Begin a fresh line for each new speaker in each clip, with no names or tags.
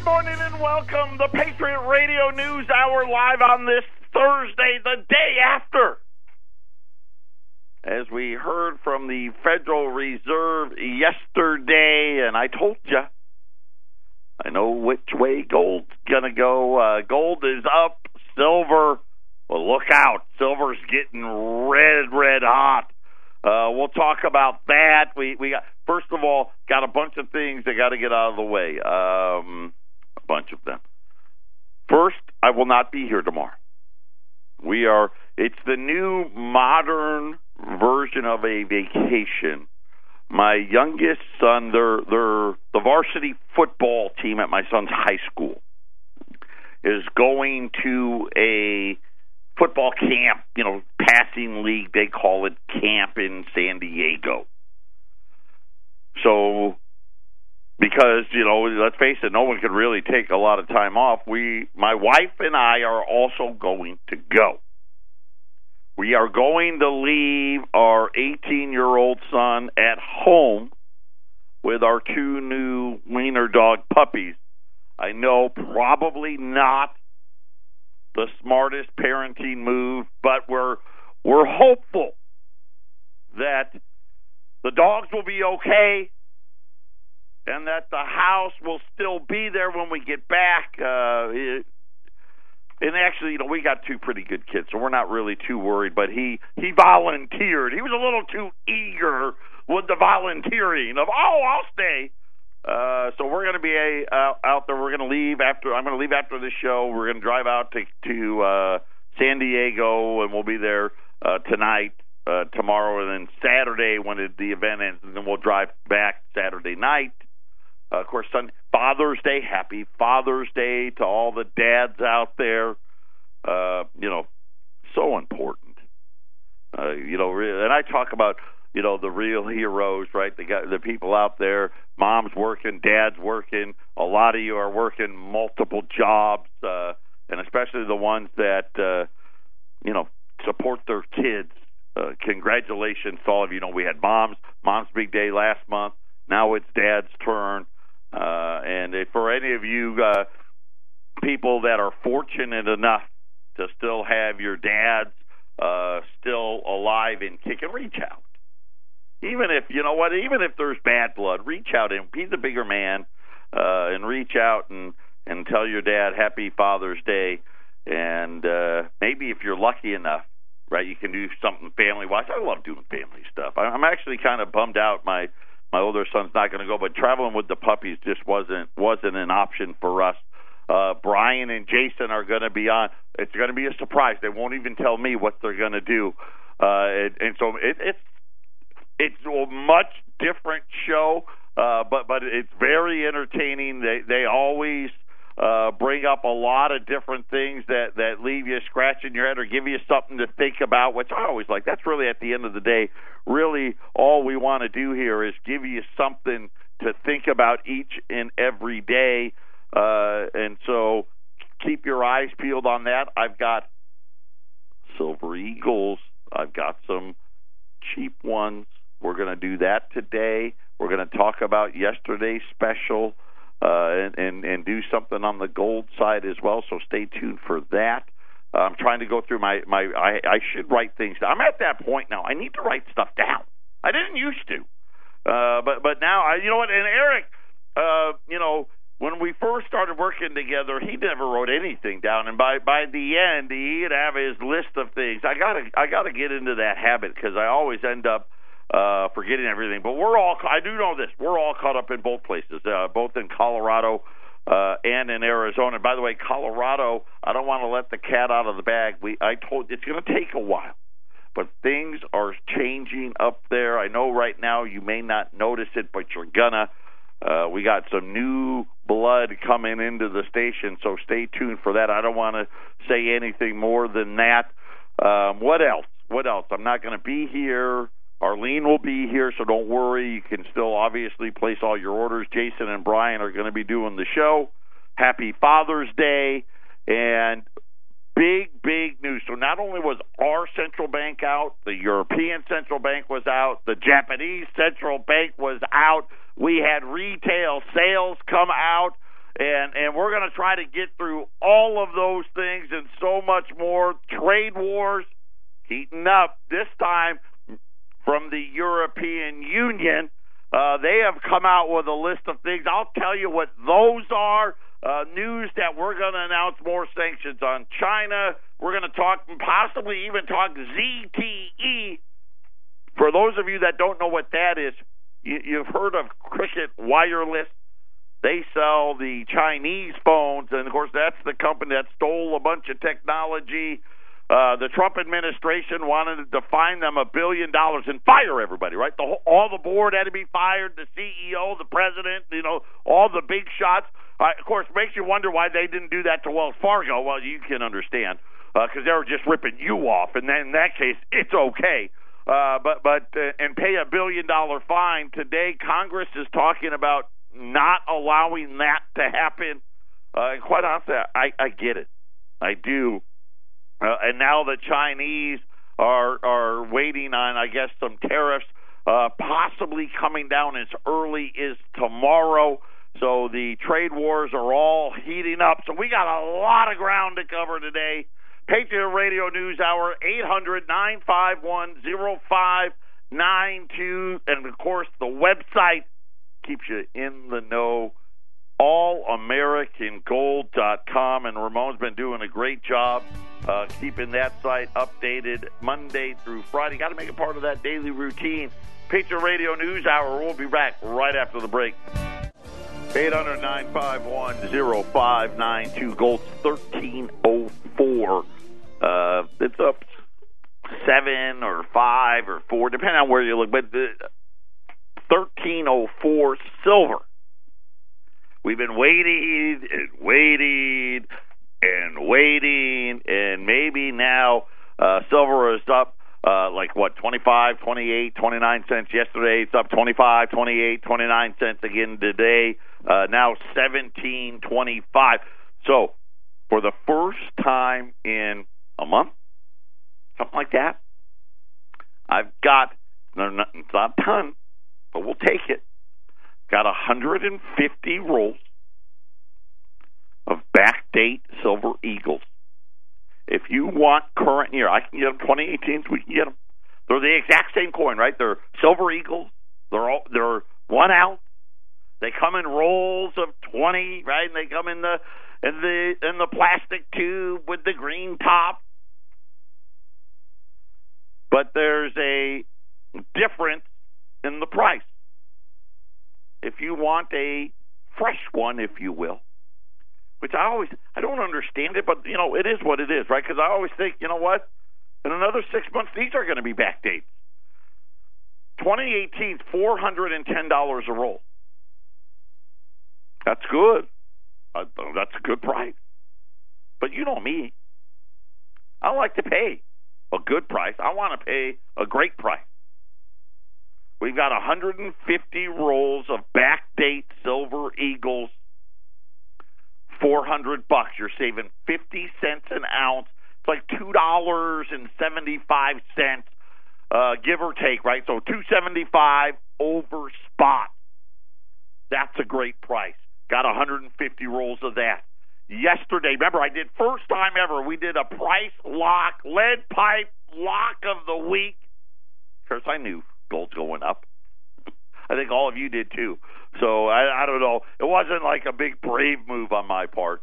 Good morning and welcome. The Patriot Radio News Hour live on this Thursday, the day after. As we heard from the Federal Reserve yesterday, and I told you, I know which way gold's going to go. Uh, gold is up, silver, well, look out. Silver's getting red, red hot. Uh, we'll talk about that. We we got first of all got a bunch of things that got to get out of the way. Um, bunch of them. First, I will not be here tomorrow. We are. It's the new modern version of a vacation. My youngest son, they're they're the varsity football team at my son's high school is going to a football camp, you know, passing league, they call it camp in San Diego. So, because, you know, let's face it, no one could really take a lot of time off. We, my wife and I are also going to go. We are going to leave our 18 year old son at home with our two new wiener dog puppies. I know probably not the smartest parenting move, but we're we're hopeful that the dogs will be okay the house will still be there when we get back. Uh, it, and actually, you know, we got two pretty good kids, so we're not really too worried. But he he volunteered. He was a little too eager with the volunteering of, oh, I'll stay. Uh, so we're going to be a, uh, out there. We're going to leave after. I'm going to leave after the show. We're going to drive out to to uh, San Diego, and we'll be there uh, tonight, uh, tomorrow, and then Saturday when it, the event ends, and then we'll drive back Saturday night. Uh, of course, Sunday, Father's Day. Happy Father's Day to all the dads out there. Uh, you know, so important. Uh, you know, and I talk about you know the real heroes, right? The guy, the people out there. Mom's working, dad's working. A lot of you are working multiple jobs, uh, and especially the ones that uh, you know support their kids. Uh, congratulations to all of you. you know we had mom's mom's big day last month. Now it's dad's turn, uh, and if for any of you uh, people that are fortunate enough to still have your dads uh, still alive and kicking, reach out even if you know what, even if there's bad blood, reach out and be the bigger man, uh, and reach out and and tell your dad Happy Father's Day, and uh, maybe if you're lucky enough, right, you can do something family wise. I love doing family stuff. I'm actually kind of bummed out. My my older son's not going to go, but traveling with the puppies just wasn't wasn't an option for us. Uh, Brian and Jason are going to be on. It's going to be a surprise. They won't even tell me what they're going to do. Uh, and, and so it, it's it's a much different show, uh, but but it's very entertaining. They they always uh, bring up a lot of different things that that leave you scratching your head or give you something to think about. Which I always like. That's really at the end of the day, really all we want to do here is give you something to think about each and every day. Uh, and so keep your eyes peeled on that. I've got Silver Eagles. I've got some cheap ones. We're going to do that today. We're going to talk about yesterday's special and, and and do something on the gold side as well. So stay tuned for that. Uh, I'm trying to go through my my. I, I should write things. down. I'm at that point now. I need to write stuff down. I didn't used to, uh, but but now I. You know what? And Eric, uh, you know, when we first started working together, he never wrote anything down, and by by the end, he'd have his list of things. I gotta I gotta get into that habit because I always end up uh, forgetting everything. But we're all, I do know this, we're all caught up in both places, uh, both in Colorado uh, and in Arizona. By the way, Colorado, I don't want to let the cat out of the bag. We, I told, it's going to take a while. But things are changing up there. I know right now you may not notice it, but you're gonna. Uh, we got some new blood coming into the station, so stay tuned for that. I don't want to say anything more than that. Um, what else? What else? I'm not going to be here Arlene will be here, so don't worry. You can still obviously place all your orders. Jason and Brian are going to be doing the show. Happy Father's Day. And big, big news. So not only was our central bank out, the European central bank was out, the Japanese central bank was out. We had retail sales come out. and and we're going to try to get through all of those things and so much more. Trade wars heating up this time from the European Union. Uh, they have come out with a list of things. I'll tell you what those are. Uh, news that we're going to announce more sanctions on China. We're going to talk, possibly even talk ZTE. For those of you that don't know what that is, you, you've heard of Cricket Wireless. They sell the Chinese phones, and of course, that's the company that stole a bunch of technology. Uh, the Trump administration wanted to fine them a billion dollars and fire everybody. Right, the whole, all the board had to be fired, the CEO, the president, you know, all the big shots. Uh, of course, makes you wonder why they didn't do that to Wells Fargo. Well, you can understand because uh, they were just ripping you off, and then in that case, it's okay. Uh, but but uh, and pay a billion dollar fine today. Congress is talking about not allowing that to happen. Uh, and quite honestly, I, I get it. I do. Uh, and now the Chinese are are waiting on, I guess, some tariffs uh, possibly coming down as early as tomorrow. So the trade wars are all heating up. So we got a lot of ground to cover today. Patriot Radio News Hour, 800 951 0592. And of course, the website keeps you in the know. AllAmericanGold.com. And Ramon's been doing a great job uh, keeping that site updated Monday through Friday. Got to make it part of that daily routine. Patriot Radio News Hour. We'll be back right after the break. 800 951 0592. Gold's 1304. Uh, it's up seven or five or four, depending on where you look. But the 1304 silver. We've been waiting and waiting and waiting, and maybe now uh, silver is up uh, like what 25, 28, 29 cents yesterday. It's up 25, 28, 29 cents again today. Uh, now 17.25. So for the first time in a month, something like that, I've got it's not ton, but we'll take it. Got 150 rolls of backdate Silver Eagles. If you want current year, I can get them 2018s. We can get them. They're the exact same coin, right? They're Silver Eagles. They're all, they're one ounce. They come in rolls of 20, right? And they come in the in the in the plastic tube with the green top. But there's a difference in the price. If you want a fresh one, if you will, which I always I don't understand it, but you know it is what it is, right? Because I always think, you know what? In another six months, these are going to be backdates. 2018 is four hundred and ten dollars a roll. That's good. Uh, that's a good price. But you know me. I like to pay a good price. I want to pay a great price. We've got 150 rolls of backdate Silver Eagles, 400 bucks. You're saving 50 cents an ounce. It's like two dollars and 75 cents, uh, give or take, right? So 275 over spot. That's a great price. Got 150 rolls of that. Yesterday, remember I did first time ever. We did a price lock, lead pipe lock of the week. Of course, I knew gold's going up. I think all of you did too. So I, I don't know. It wasn't like a big brave move on my part.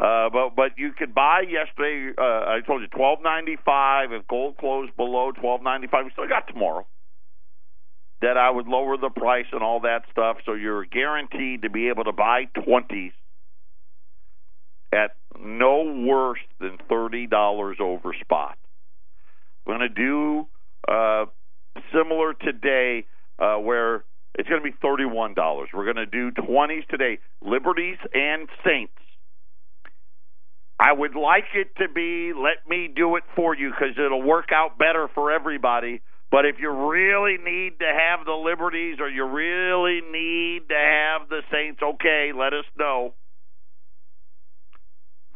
Uh, but but you could buy yesterday. Uh, I told you twelve ninety five. If gold closed below twelve ninety five, we still got tomorrow. That I would lower the price and all that stuff, so you're guaranteed to be able to buy twenties at no worse than thirty dollars over spot. We're going to do uh, similar today, uh, where it's going to be thirty-one dollars. We're going to do twenties today, Liberties and Saints. I would like it to be let me do it for you because it'll work out better for everybody. But if you really need to have the Liberties or you really need to have the Saints, okay, let us know.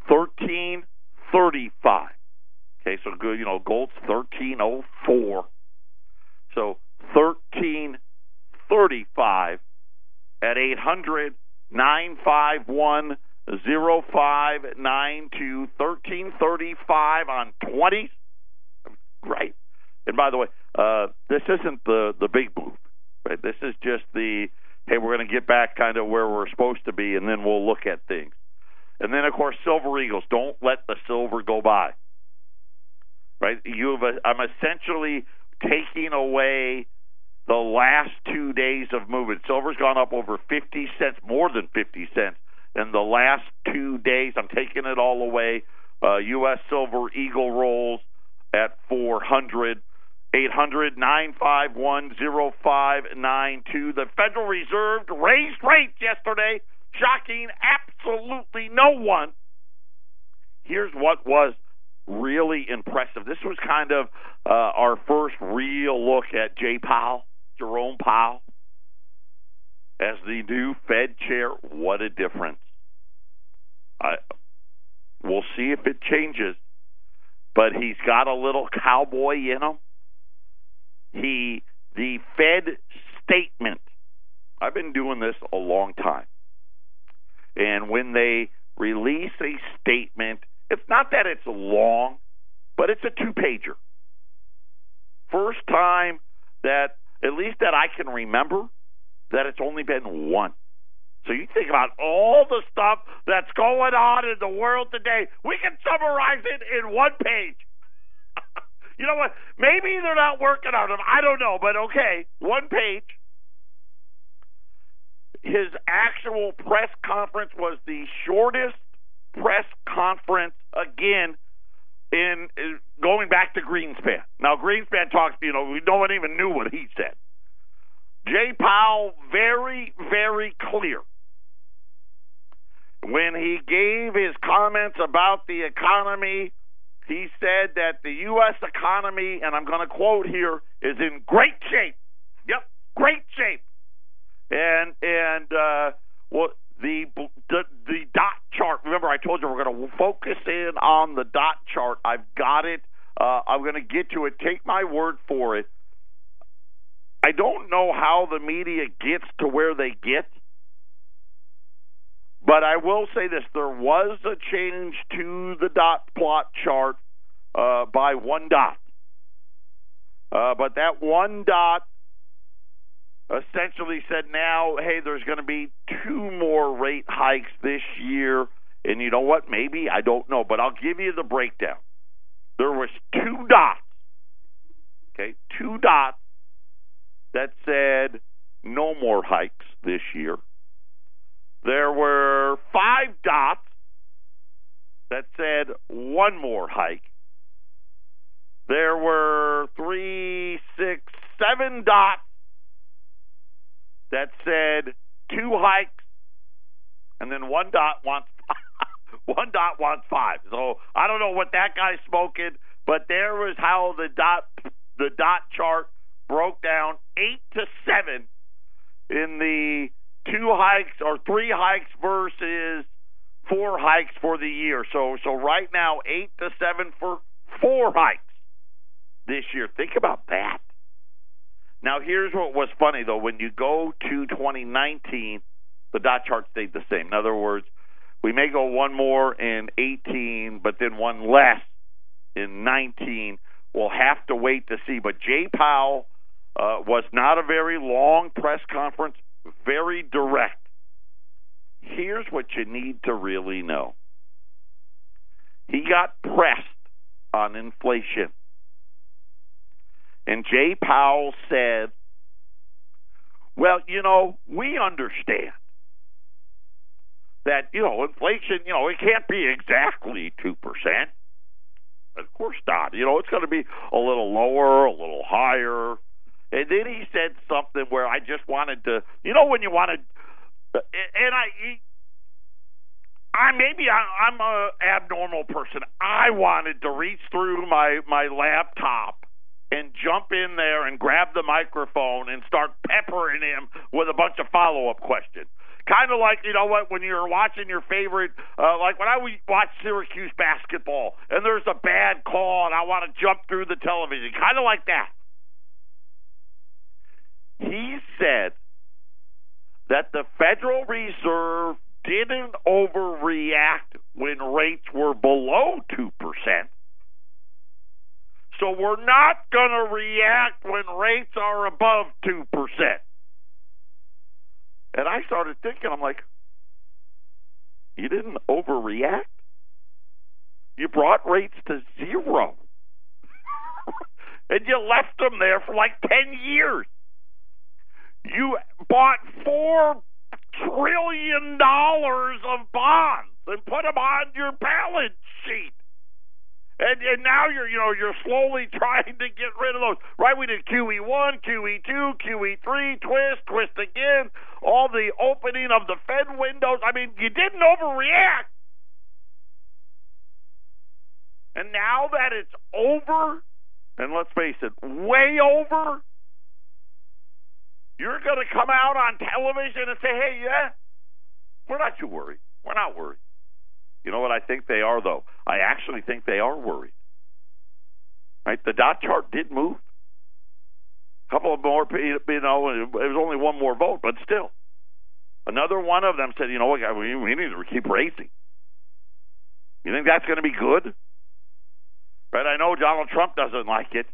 Thirteen thirty-five. Okay, so good. You know, gold's thirteen oh four. So thirteen thirty-five at eight hundred 951 0592 1335 on 20s. Great. And by the way, uh, this isn't the, the big move. Right? This is just the, hey, we're going to get back kind of where we're supposed to be, and then we'll look at things. And then, of course, Silver Eagles. Don't let the silver go by. Right? You've, I'm essentially taking away the last two days of movement. Silver's gone up over 50 cents, more than 50 cents in the last two days. I'm taking it all away. Uh, U.S. Silver Eagle rolls at 400. 800 951 0592. The Federal Reserve raised rates yesterday, shocking absolutely no one. Here's what was really impressive. This was kind of uh, our first real look at Jay Powell, Jerome Powell, as the new Fed chair. What a difference! I, we'll see if it changes, but he's got a little cowboy in him. He, the Fed statement. I've been doing this a long time, and when they release a statement, it's not that it's long, but it's a two pager. First time that, at least that I can remember, that it's only been one. So you think about all the stuff that's going on in the world today. We can summarize it in one page. you know what? Maybe they're not working on them. I don't know, but okay, one page. His actual press conference was the shortest press conference again in, in going back to Greenspan. Now Greenspan talks, you know, we no one even knew what he said. Jay Powell very, very clear when he gave his comments about the economy. He said that the U.S. economy, and I'm going to quote here, is in great shape. Yep, great shape. And and uh, well, the, the the dot chart. Remember, I told you we're going to focus in on the dot chart. I've got it. Uh, I'm going to get to it. Take my word for it. I don't know how the media gets to where they get, but I will say this: there was a change to the dot plot chart uh, by one dot. Uh, but that one dot essentially said now, hey, there's going to be two more rate hikes this year. And you know what? Maybe, I don't know, but I'll give you the breakdown. There was two dots, okay, two dots that said no more hikes this year. There were five dots that said one more hike. There were three, six, seven dots that said two hikes, and then one dot wants one dot wants five. So I don't know what that guy's smoking, but there was how the dot the dot chart broke down eight to seven in the two hikes or three hikes versus four hikes for the year. So so right now eight to seven for four hikes this year. Think about that. Now, here's what was funny though. When you go to 2019, the dot chart stayed the same. In other words, we may go one more in 18, but then one less in 19. We'll have to wait to see. But Jay Powell uh, was not a very long press conference, very direct. Here's what you need to really know. He got pressed on inflation. And Jay Powell said, well, you know, we understand that, you know, inflation, you know, it can't be exactly 2%. Of course not. You know, it's going to be a little lower, a little higher. And then he said something where I just wanted to, you know, when you wanted, and I, I maybe I, I'm a abnormal person. I wanted to reach through my my laptop and jump in there and grab the microphone and start peppering him with a bunch of follow up questions. Kind of like, you know what, when you're watching your favorite, uh, like when I watch Syracuse basketball and there's a bad call and I want to jump through the television. Kind of like that. He said, that the Federal Reserve didn't overreact when rates were below 2%. So we're not going to react when rates are above 2%. And I started thinking, I'm like, you didn't overreact? You brought rates to zero. and you left them there for like 10 years. You bought $4 trillion of bonds and put them on your balance sheet. And, and now you're you know you're slowly trying to get rid of those. Right? We did QE one, QE two, QE three, twist, twist again. All the opening of the Fed windows. I mean, you didn't overreact. And now that it's over, and let's face it, way over, you're going to come out on television and say, "Hey, yeah, we're not too worried. We're not worried." You know what I think they are, though? I actually think they are worried. Right? The dot chart did move. A couple of more, you know, it was only one more vote, but still. Another one of them said, you know what, we need to keep raising. You think that's going to be good? Right? I know Donald Trump doesn't like it.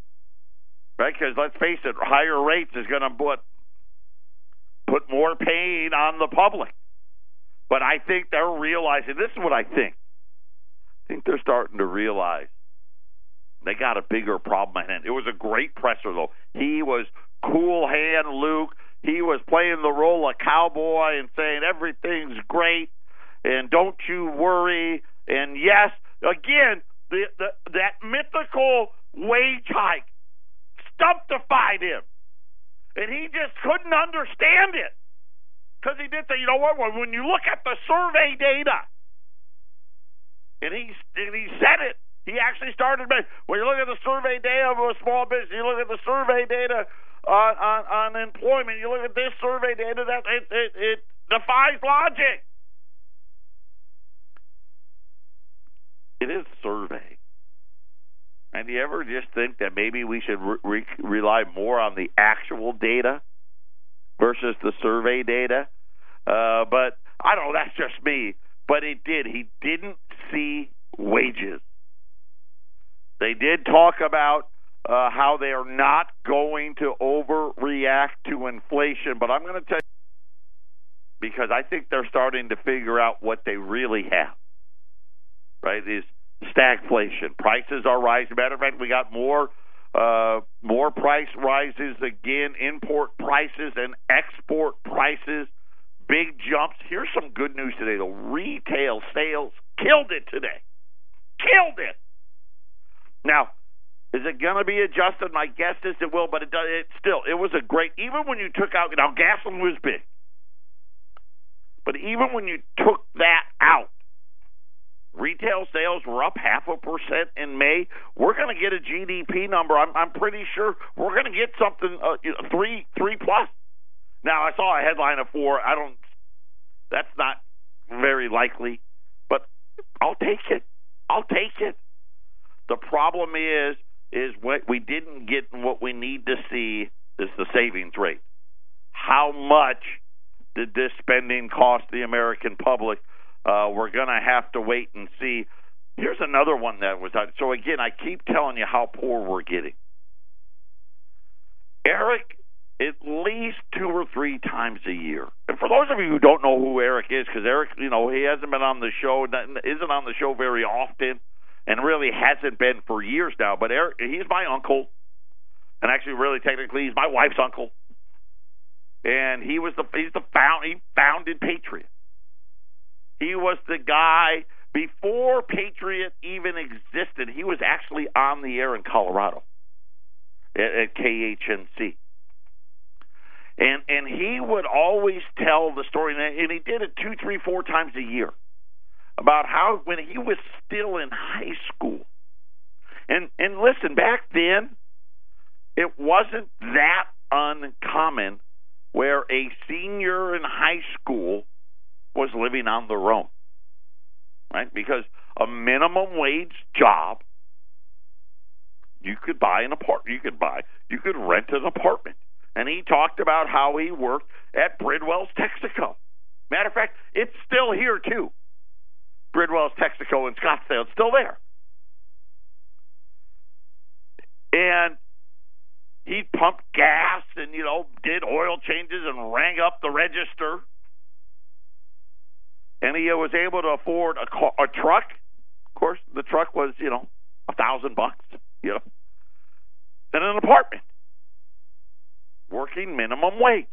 Right? Because let's face it, higher rates is going to put put more pain on the public. But I think they're realizing this is what I think. I think they're starting to realize they got a bigger problem at hand. It was a great presser though. He was cool hand Luke. He was playing the role of cowboy and saying everything's great and don't you worry. And yes, again, the, the that mythical wage hike stumptified him. And he just couldn't understand it. Because he did say, you know what? When you look at the survey data, and he and he said it. He actually started. When you look at the survey data of a small business, you look at the survey data on on, on employment. You look at this survey data. That it it, it defies logic. It is survey. And do you ever just think that maybe we should re- rely more on the actual data versus the survey data. Uh, but I don't know. That's just me. But it did. He didn't see wages. They did talk about uh, how they are not going to overreact to inflation. But I'm going to tell you because I think they're starting to figure out what they really have. Right? Is stagflation. Prices are rising. Matter of fact, we got more uh, more price rises again, import prices and export prices, big jumps. Here's some good news today. The retail sales killed it today. Killed it. Now, is it going to be adjusted? My guess is it will, but it does. It still, it was a great. Even when you took out you now, gasoline was big, but even when you took that out, Retail sales were up half a percent in May. We're going to get a GDP number. I'm, I'm pretty sure we're going to get something uh, three three plus. Now I saw a headline of four. I don't. That's not very likely, but I'll take it. I'll take it. The problem is is what we didn't get what we need to see is the savings rate. How much did this spending cost the American public? Uh, we're going to have to wait and see. Here's another one that was out. So again, I keep telling you how poor we're getting. Eric, at least two or three times a year. And for those of you who don't know who Eric is, because Eric, you know, he hasn't been on the show, isn't on the show very often, and really hasn't been for years now. But Eric, he's my uncle, and actually, really technically, he's my wife's uncle. And he was the he's the found he founded Patriot. He was the guy before Patriot even existed. He was actually on the air in Colorado at, at KHNC. And and he would always tell the story, and he did it two, three, four times a year about how when he was still in high school. And and listen, back then, it wasn't that uncommon where a senior in high school was living on their own, right? Because a minimum wage job, you could buy an apartment. You could buy, you could rent an apartment. and he talked about how he worked at Bridwell's Texaco. Matter of fact, it's still here too. Bridwell's Texaco in Scottsdale, it's still there. And he pumped gas and you know did oil changes and rang up the register. And he was able to afford a, car, a truck. Of course, the truck was you know a thousand bucks, you know, and an apartment, working minimum wage.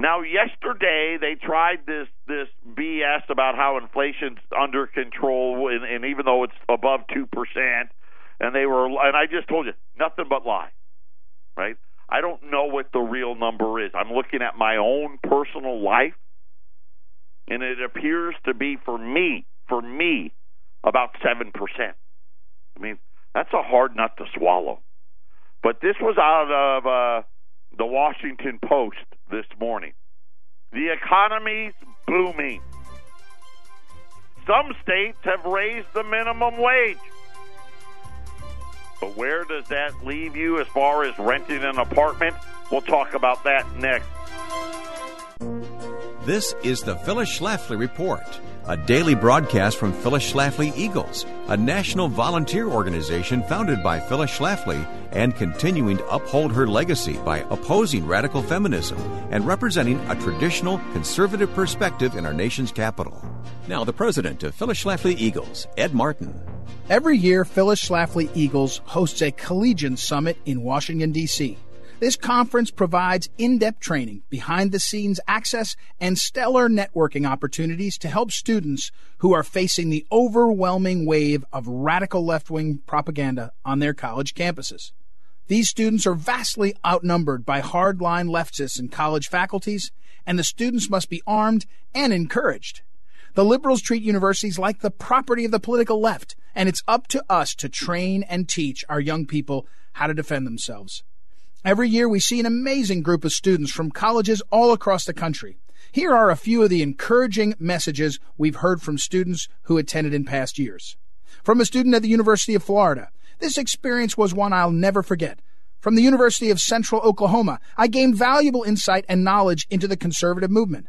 Now, yesterday they tried this this BS about how inflation's under control, and, and even though it's above two percent, and they were, and I just told you nothing but lies, right? I don't know what the real number is. I'm looking at my own personal life, and it appears to be for me, for me, about seven percent. I mean, that's a hard nut to swallow. But this was out of. Uh, the Washington Post this morning. The economy's booming. Some states have raised the minimum wage. But where does that leave you as far as renting an apartment? We'll talk about that next.
This is the Phyllis Schlafly Report a daily broadcast from Phyllis Schlafly Eagles, a national volunteer organization founded by Phyllis Schlafly and continuing to uphold her legacy by opposing radical feminism and representing a traditional conservative perspective in our nation's capital. Now, the president of Phyllis Schlafly Eagles, Ed Martin.
Every year, Phyllis Schlafly Eagles hosts a collegian summit in Washington, D.C. This conference provides in-depth training, behind-the-scenes access, and stellar networking opportunities to help students who are facing the overwhelming wave of radical left-wing propaganda on their college campuses. These students are vastly outnumbered by hardline leftists and college faculties, and the students must be armed and encouraged. The liberals treat universities like the property of the political left, and it's up to us to train and teach our young people how to defend themselves. Every year we see an amazing group of students from colleges all across the country. Here are a few of the encouraging messages we've heard from students who attended in past years. From a student at the University of Florida, this experience was one I'll never forget. From the University of Central Oklahoma, I gained valuable insight and knowledge into the conservative movement.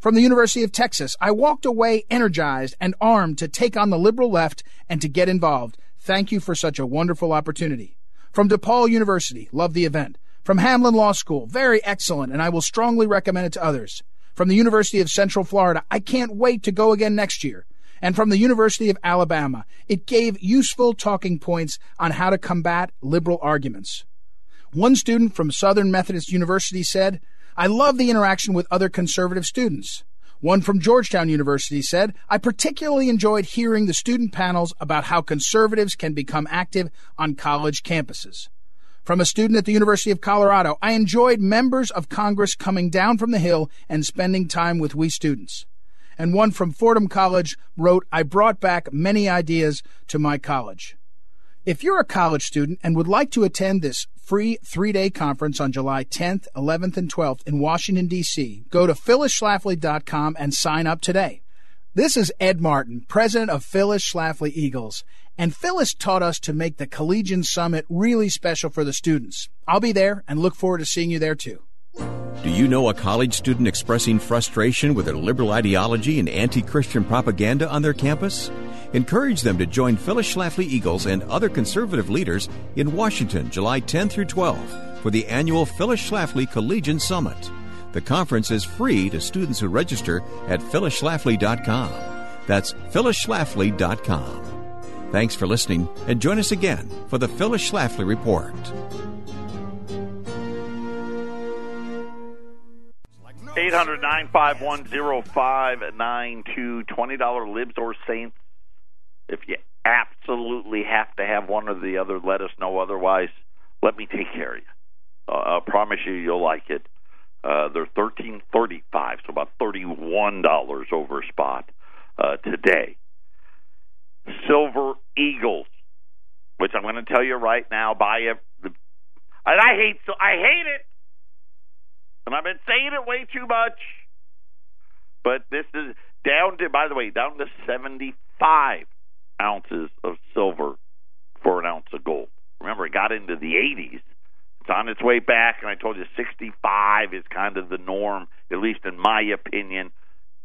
From the University of Texas, I walked away energized and armed to take on the liberal left and to get involved. Thank you for such a wonderful opportunity. From DePaul University, love the event. From Hamline Law School, very excellent, and I will strongly recommend it to others. From the University of Central Florida, I can't wait to go again next year. And from the University of Alabama, it gave useful talking points on how to combat liberal arguments. One student from Southern Methodist University said, I love the interaction with other conservative students. One from Georgetown University said, I particularly enjoyed hearing the student panels about how conservatives can become active on college campuses. From a student at the University of Colorado, I enjoyed members of Congress coming down from the Hill and spending time with we students. And one from Fordham College wrote, I brought back many ideas to my college. If you're a college student and would like to attend this free three day conference on July 10th, 11th, and 12th in Washington, D.C., go to phyllisschlafly.com and sign up today. This is Ed Martin, president of Phyllis Schlafly Eagles, and Phyllis taught us to make the Collegian Summit really special for the students. I'll be there and look forward to seeing you there too.
Do you know a college student expressing frustration with their liberal ideology and anti Christian propaganda on their campus? Encourage them to join Phyllis Schlafly Eagles and other conservative leaders in Washington, July 10 through 12 for the annual Phyllis Schlafly Collegian Summit. The conference is free to students who register at phyllisschlafly.com. That's phyllisschlafly.com. Thanks for listening and join us again for the Phyllis Schlafly Report.
800 951 0592 $20 libs or saints if you absolutely have to have one or the other, let us know. Otherwise, let me take care of you. Uh, I promise you, you'll like it. Uh, they're thirteen thirty-five, so about thirty-one dollars over spot uh, today. Silver Eagles, which I'm going to tell you right now, buy it. And I hate, so I hate it, and I've been saying it way too much. But this is down to, by the way, down to seventy-five ounces of silver for an ounce of gold. Remember, it got into the 80s, It's on its way back, and I told you 65 is kind of the norm, at least in my opinion.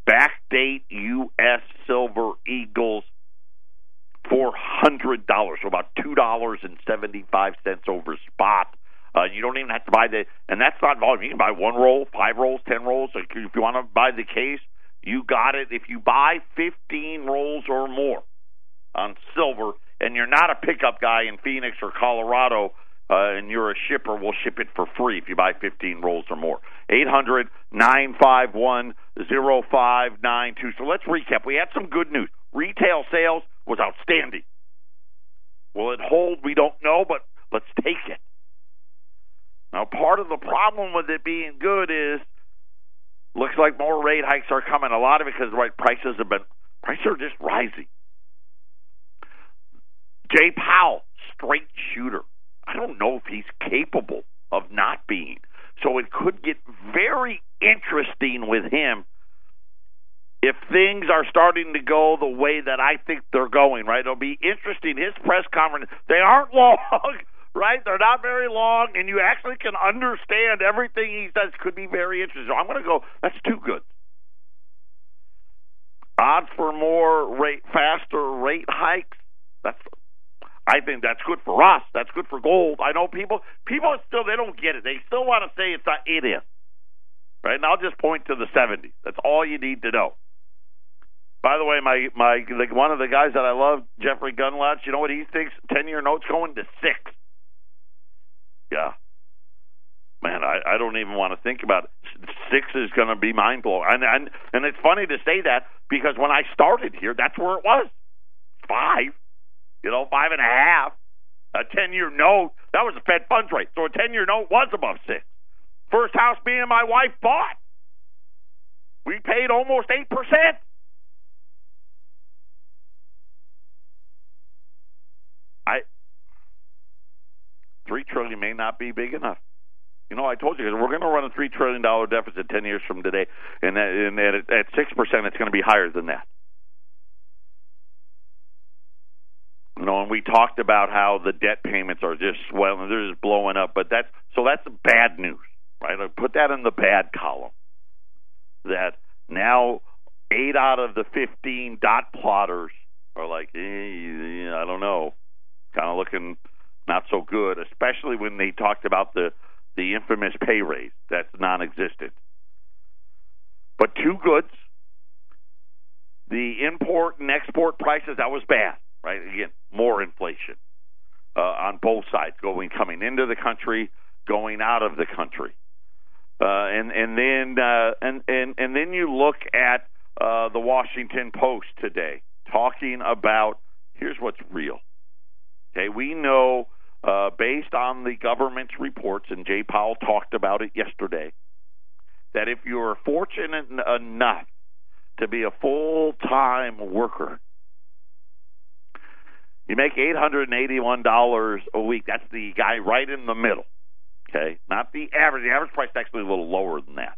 Backdate U.S. Silver Eagles, four hundred dollars, so about two dollars and seventy-five cents over spot. Uh, you don't even have to buy the, and that's not volume. You can buy one roll, five rolls, ten rolls. If you want to buy the case, you got it. If you buy fifteen rolls or more on silver, and you're not a pickup guy in Phoenix or Colorado, uh, and you're a shipper, we'll ship it for free if you buy 15 rolls or more. Eight hundred nine five one zero five nine two. So let's recap. We had some good news. Retail sales was outstanding. Will it hold? We don't know, but let's take it. Now, part of the problem with it being good is looks like more rate hikes are coming. A lot of it because right prices have been prices are just rising. Jay Powell, straight shooter. I don't know if he's capable of not being. So it could get very interesting with him if things are starting to go the way that I think they're going, right? It'll be interesting. His press conference, they aren't long, right? They're not very long, and you actually can understand everything he says could be very interesting. So I'm going to go, that's too good. Odds for more rate, faster rate hikes, that's I think that's good for us. That's good for gold. I know people people still they don't get it. They still want to say it's not it is. Right? And I'll just point to the 70s. That's all you need to know. By the way, my my like one of the guys that I love, Jeffrey Gundlach, you know what he thinks? Ten year notes going to six. Yeah. Man, I, I don't even want to think about it. Six is going to be mind blowing, and, and and it's funny to say that because when I started here, that's where it was five you know, five and a half, a 10 year note. That was the Fed funds rate. So a 10 year note was above six. First house me and my wife bought. We paid almost 8%. I three trillion may not be big enough. You know, I told you we're going to run a three trillion dollar deficit ten years from today, and, that, and at six percent, it's going to be higher than that. You know, and we talked about how the debt payments are just swelling, they're just blowing up. But that's so that's bad news, right? I put that in the bad column. That now eight out of the fifteen dot plotters are like, eh, I don't know, kind of looking not so good, especially when they talked about the the infamous pay raise that's non-existent. But two goods, the import and export prices that was bad right? Again, more inflation uh, on both sides, going coming into the country, going out of the country, uh, and and then uh, and and and then you look at uh, the Washington Post today, talking about here's what's real. Okay, we know uh, based on the government's reports, and Jay Powell talked about it yesterday, that if you're fortunate enough to be a full time worker you make eight hundred and eighty-one dollars a week. That's the guy right in the middle. Okay, not the average. The average price is actually a little lower than that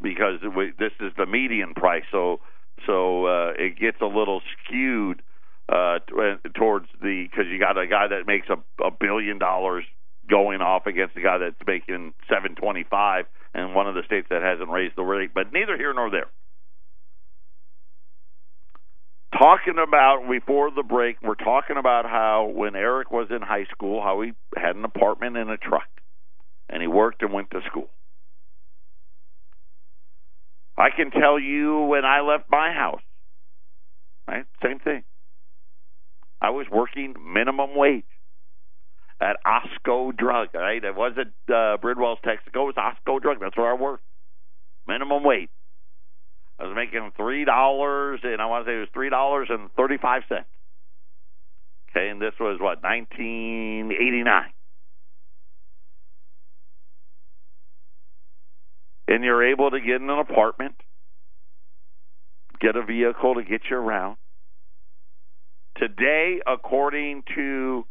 because we, this is the median price. So so uh, it gets a little skewed uh, towards the because you got a guy that makes a, a billion dollars going off against a guy that's making seven twenty-five, and one of the states that hasn't raised the rate. But neither here nor there talking about before the break, we're talking about how when Eric was in high school, how he had an apartment and a truck, and he worked and went to school. I can tell you when I left my house, right? Same thing. I was working minimum wage at Osco Drug, right? It wasn't uh, Bridwell's Texaco, it was Osco Drug. That's where I worked. Minimum wage. I was making three dollars, and I want to say it was three dollars and thirty-five cents. Okay, and this was what 1989. And you're able to get in an apartment, get a vehicle to get you around. Today, according to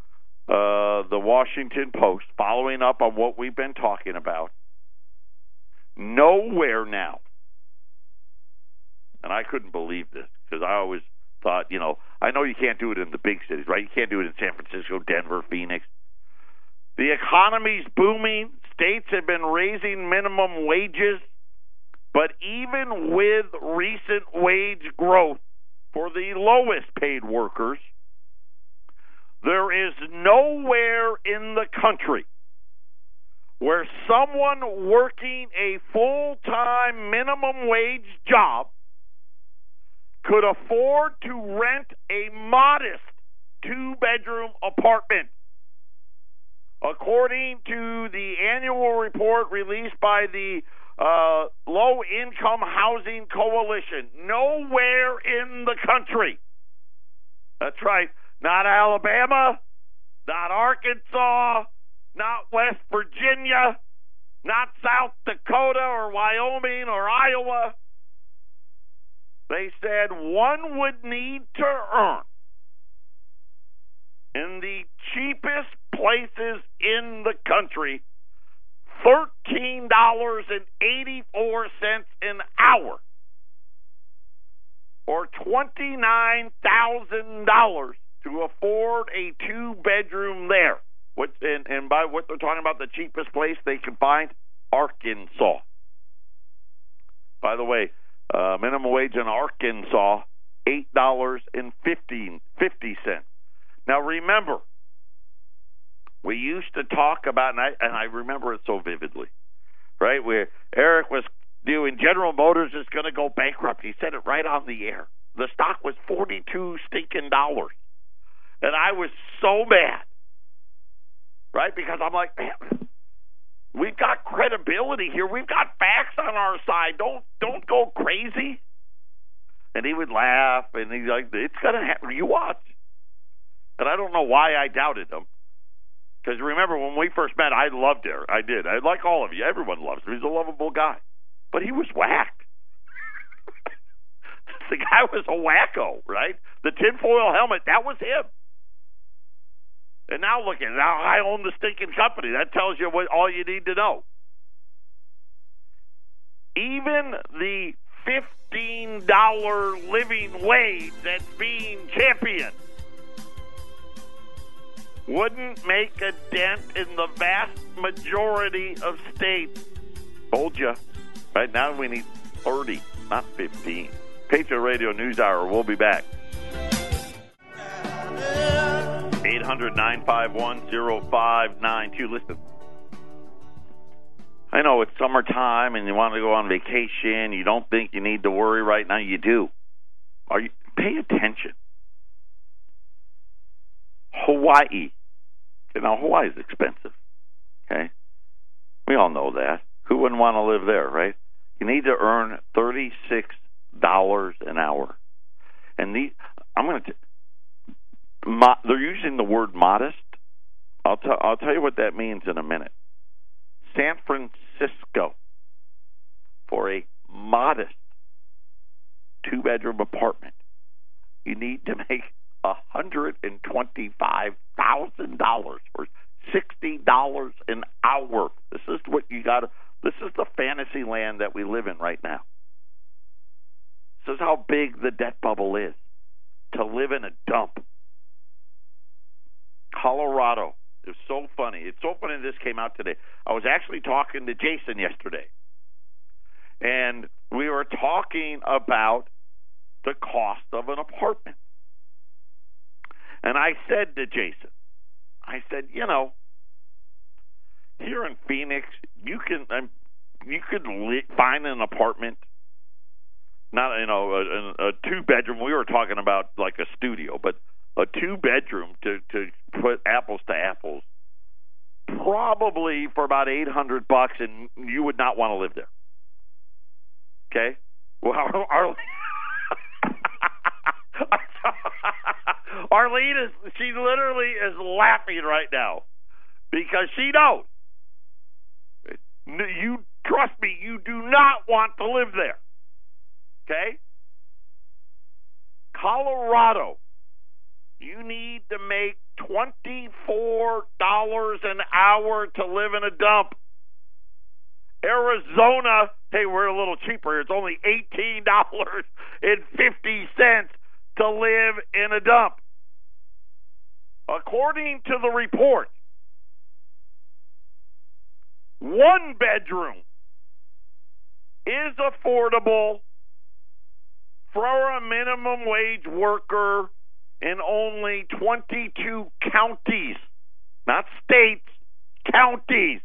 uh, the Washington Post, following up on what we've been talking about, nowhere now and I couldn't believe this because I always thought, you know, I know you can't do it in the big cities, right? You can't do it in San Francisco, Denver, Phoenix. The economy's booming. States have been raising minimum wages. But even with recent wage growth for the lowest paid workers, there is nowhere in the country where someone working a full time minimum wage job could afford to rent a modest two bedroom apartment. According to the annual report released by the uh, Low Income Housing Coalition, nowhere in the country. That's right. Not Alabama, not Arkansas, not West Virginia, not South Dakota or Wyoming or Iowa. They said one would need to earn in the cheapest places in the country $13.84 an hour or $29,000 to afford a two bedroom there. What and, and by what they're talking about, the cheapest place they can find, Arkansas. By the way, uh, minimum wage in Arkansas, eight dollars and fifteen fifty cents. Now remember, we used to talk about, and I and I remember it so vividly, right? Where Eric was doing General Motors is going to go bankrupt. He said it right on the air. The stock was forty two stinking dollars. And I was so mad, right? Because I'm like, man, we've got credibility here. We've got facts on our side. Don't don't go crazy. And he would laugh, and he's like, "It's gonna happen. You watch." And I don't know why I doubted him. Because remember, when we first met, I loved Eric. I did. I like all of you. Everyone loves him. He's a lovable guy. But he was whacked. the guy was a wacko, right? The tinfoil helmet, that was him. And now look at it. Now I own the stinking company. That tells you what all you need to know. Even the fifteen dollar living wage that's being championed wouldn't make a dent in the vast majority of states. Told you. Right now we need 30, not 15. Patriot Radio News Hour. We'll be back. 800 951 0592. Listen, I know it's summertime and you want to go on vacation. You don't think you need to worry right now. You do. Are you? Pay attention. Hawaii. Know, Hawaii is expensive. Okay? We all know that. Who wouldn't want to live there, right? You need to earn $36 an hour. And the, I'm going to mo- they're using the word modest. I'll tell I'll tell you what that means in a minute. San Francisco for a modest two bedroom apartment, you need to make a hundred and twenty five thousand dollars or sixty dollars an hour. This is what you got. This is the fantasy land that we live in right now. This is how big the debt bubble is. To live in a dump Colorado. It's so funny. It's so funny this came out today. I was actually talking to Jason yesterday, and we were talking about the cost of an apartment. And I said to Jason, I said, you know, here in Phoenix, you can um, you could li- find an apartment, not you know a, a two bedroom. We were talking about like a studio, but a two bedroom to to put apples to apples probably for about 800 bucks and you would not want to live there. Okay? Well Arlene, Arlene is she literally is laughing right now because she knows. You trust me you do not want to live there. Okay? Colorado you need to make $24 an hour to live in a dump. Arizona, hey, we're a little cheaper. It's only $18.50 to live in a dump. According to the report, one bedroom is affordable for a minimum wage worker in only 22 counties, not states, counties.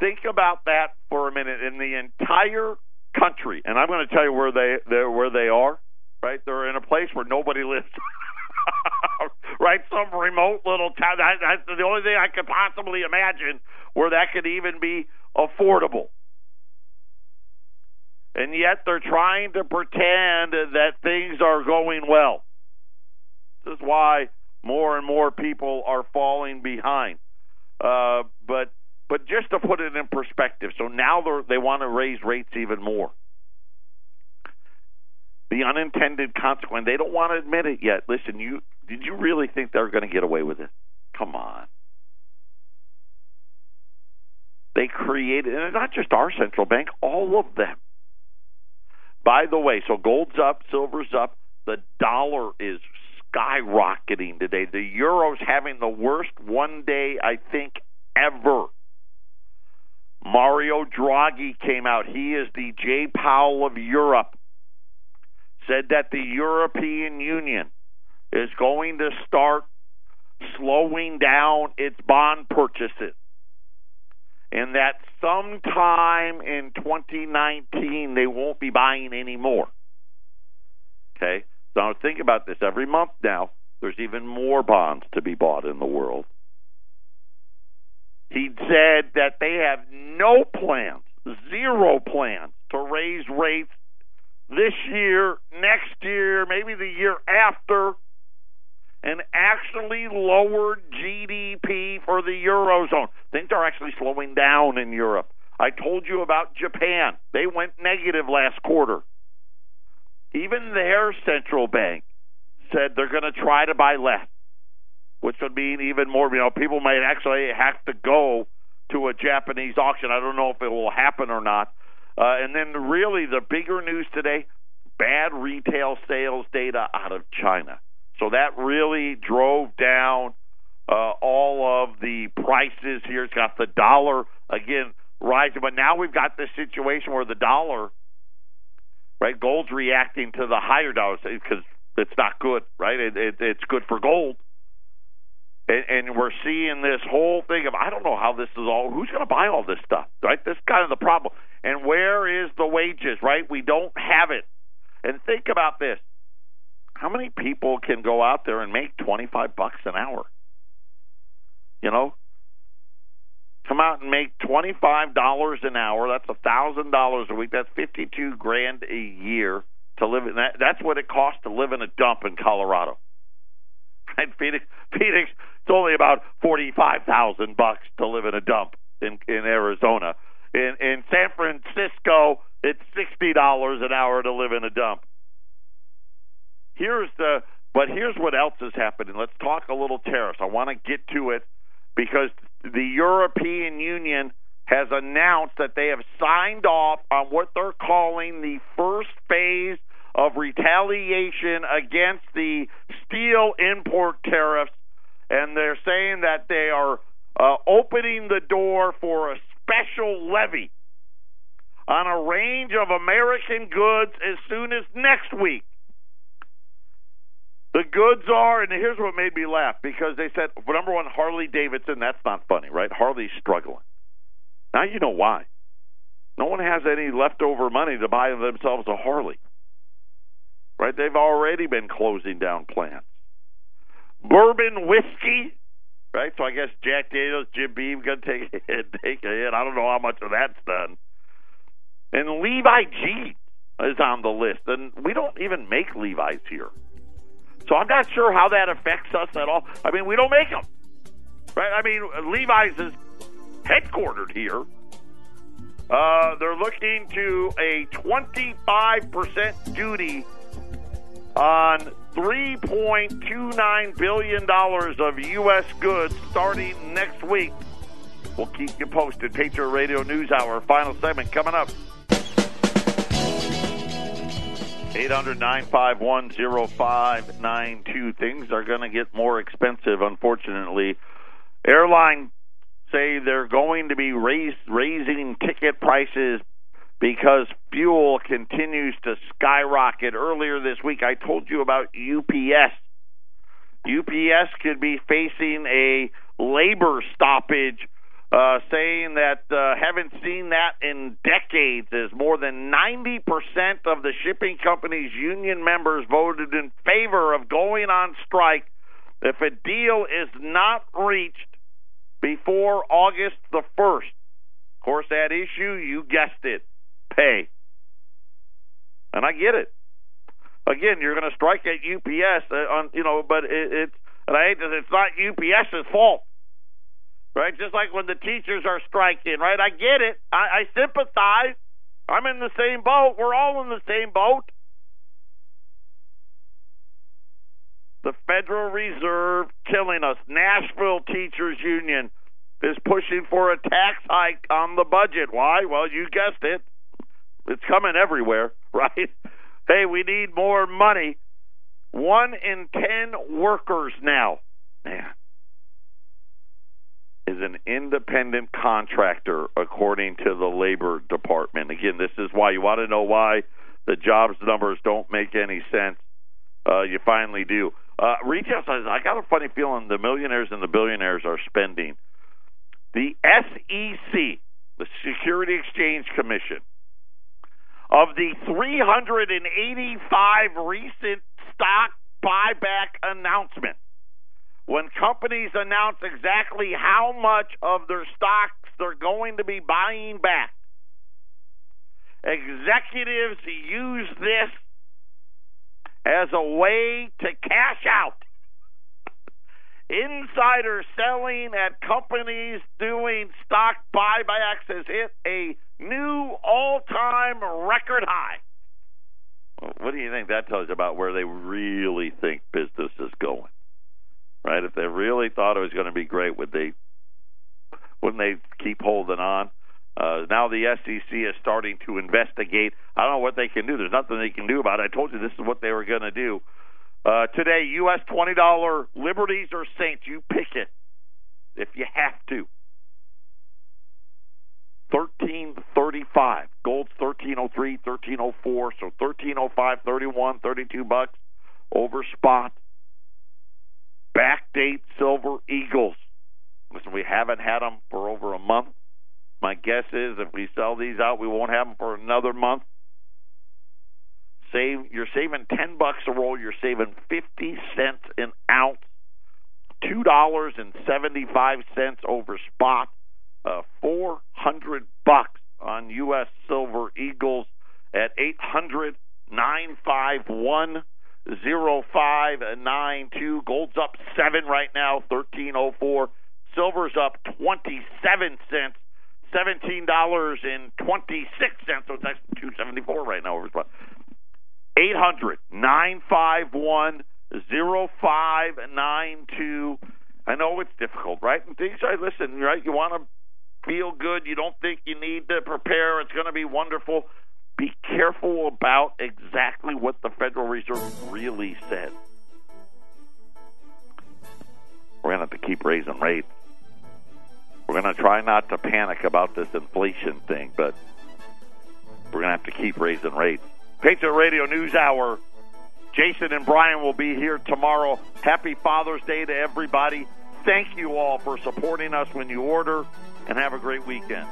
Think about that for a minute. In the entire country, and I'm going to tell you where they where they are. Right, they're in a place where nobody lives. right, some remote little town. That, that's the only thing I could possibly imagine where that could even be affordable. And yet they're trying to pretend that things are going well. This is why more and more people are falling behind. Uh, but but just to put it in perspective, so now they want to raise rates even more. The unintended consequence. They don't want to admit it yet. Listen, you did you really think they're going to get away with it? Come on. They created, and it's not just our central bank, all of them. By the way, so gold's up, silver's up, the dollar is skyrocketing today. The euro's having the worst one day, I think, ever. Mario Draghi came out. He is the Jay Powell of Europe. Said that the European Union is going to start slowing down its bond purchases. And that sometime in 2019 they won't be buying any more. Okay? So think about this. Every month now, there's even more bonds to be bought in the world. He said that they have no plans, zero plans to raise rates this year, next year, maybe the year after, and actually lowered GDP for the Eurozone. Things are actually slowing down in Europe. I told you about Japan. They went negative last quarter. Even their central bank said they're going to try to buy less which would mean even more. You know, people might actually have to go to a Japanese auction. I don't know if it will happen or not. Uh, and then, really, the bigger news today: bad retail sales data out of China. So that really drove down uh, all of the prices here. It's got the dollar again rising, but now we've got this situation where the dollar, right? Gold's reacting to the higher dollars because it's not good, right? It, it, it's good for gold and, and we're seeing this whole thing of I don't know how this is all. Who's going to buy all this stuff? Right? This is kind of the problem. And where is the wages? Right? We don't have it. And think about this: how many people can go out there and make twenty five bucks an hour? You know, come out and make twenty five dollars an hour. That's a thousand dollars a week. That's fifty two grand a year to live in. That, that's what it costs to live in a dump in Colorado. Right? Phoenix, Phoenix, it's only about forty five thousand bucks to live in a dump in in Arizona. In in San Francisco, it's sixty dollars an hour to live in a dump. Here's the but here's what else is happening. Let's talk a little tariffs. I want to get to it because the European Union has announced that they have signed off on what they're calling the first phase of retaliation against the steel import tariffs and they're saying that they are uh, opening the door for a special levy on a range of American goods as soon as next week. The goods are, and here's what made me laugh because they said, well, number one, Harley Davidson, that's not funny, right? Harley's struggling. Now you know why. No one has any leftover money to buy themselves a Harley, right? They've already been closing down plants bourbon whiskey, right? So I guess Jack Daniels, Jim Beam gonna take a hit, take a hit. I don't know how much of that's done. And Levi Jeans is on the list, and we don't even make Levi's here, so I'm not sure how that affects us at all. I mean, we don't make them, right? I mean, Levi's is headquartered here. Uh, they're looking to a 25% duty on $3.29 billion of U.S. goods starting next week. We'll keep you posted. Patriot Radio News Hour, final segment coming up. 800 951 0592. Things are going to get more expensive, unfortunately. Airline say they're going to be raise, raising ticket prices because fuel continues to skyrocket. Earlier this week, I told you about UPS. UPS could be facing a labor stoppage, uh, saying that uh, haven't seen that in decades. As more than 90% of the shipping company's union members voted in favor of going on strike if a deal is not reached before August the 1st. Of course, that issue, you guessed it, pay. And I get it. Again, you're going to strike at UPS uh, on, you know, but it, it's and I hate that it's not UPS's fault, right? Just like when the teachers are striking, right? I get it. I, I sympathize. I'm in the same boat. We're all in the same boat. The Federal Reserve killing us. Nashville Teachers Union is pushing for a tax hike on the budget. Why? Well, you guessed it. It's coming everywhere, right? Hey, we need more money. One in ten workers now, man, is an independent contractor according to the Labor Department. Again, this is why you want to know why the jobs numbers don't make any sense. Uh, you finally do. Uh, retail says, I got a funny feeling the millionaires and the billionaires are spending. The SEC, the Security Exchange Commission, of the 385 recent stock buyback announcements, when companies announce exactly how much of their stocks they're going to be buying back, executives use this as a way to cash out. Insider selling at companies doing stock buybacks has hit a new all time record high. What do you think that tells you about where they really think business is going? Right? If they really thought it was going to be great, would they wouldn't they keep holding on? Uh, now the SEC is starting to investigate. I don't know what they can do. There's nothing they can do about it. I told you this is what they were going to do. Uh, today, U.S. twenty dollar Liberties or Saints. You pick it if you have to. Thirteen thirty five. Gold's thirteen oh three, thirteen oh four. So thirteen oh five, thirty one, thirty two bucks over spot. Backdate silver eagles. Listen, we haven't had them for over a month. My guess is if we sell these out, we won't have them for another month. Save you're saving ten bucks a roll. You're saving fifty cents an ounce. Two dollars and seventy five cents over spot. Uh, Four hundred bucks on U.S. Silver Eagles at eight hundred nine five one zero five nine two. Gold's up seven right now, thirteen oh four. Silver's up twenty seven cents seventeen dollars and twenty six cents. So it's actually two seventy four right now over spot. Eight hundred nine five one zero five nine two. I know it's difficult, right? And things I listen, right? You want to feel good. You don't think you need to prepare. It's going to be wonderful. Be careful about exactly what the Federal Reserve really said. We're going to have to keep raising rates. We're going to try not to panic about this inflation thing, but we're going to have to keep raising rates. Patriot Radio News Hour. Jason and Brian will be here tomorrow. Happy Father's Day to everybody. Thank you all for supporting us when you order, and have a great weekend.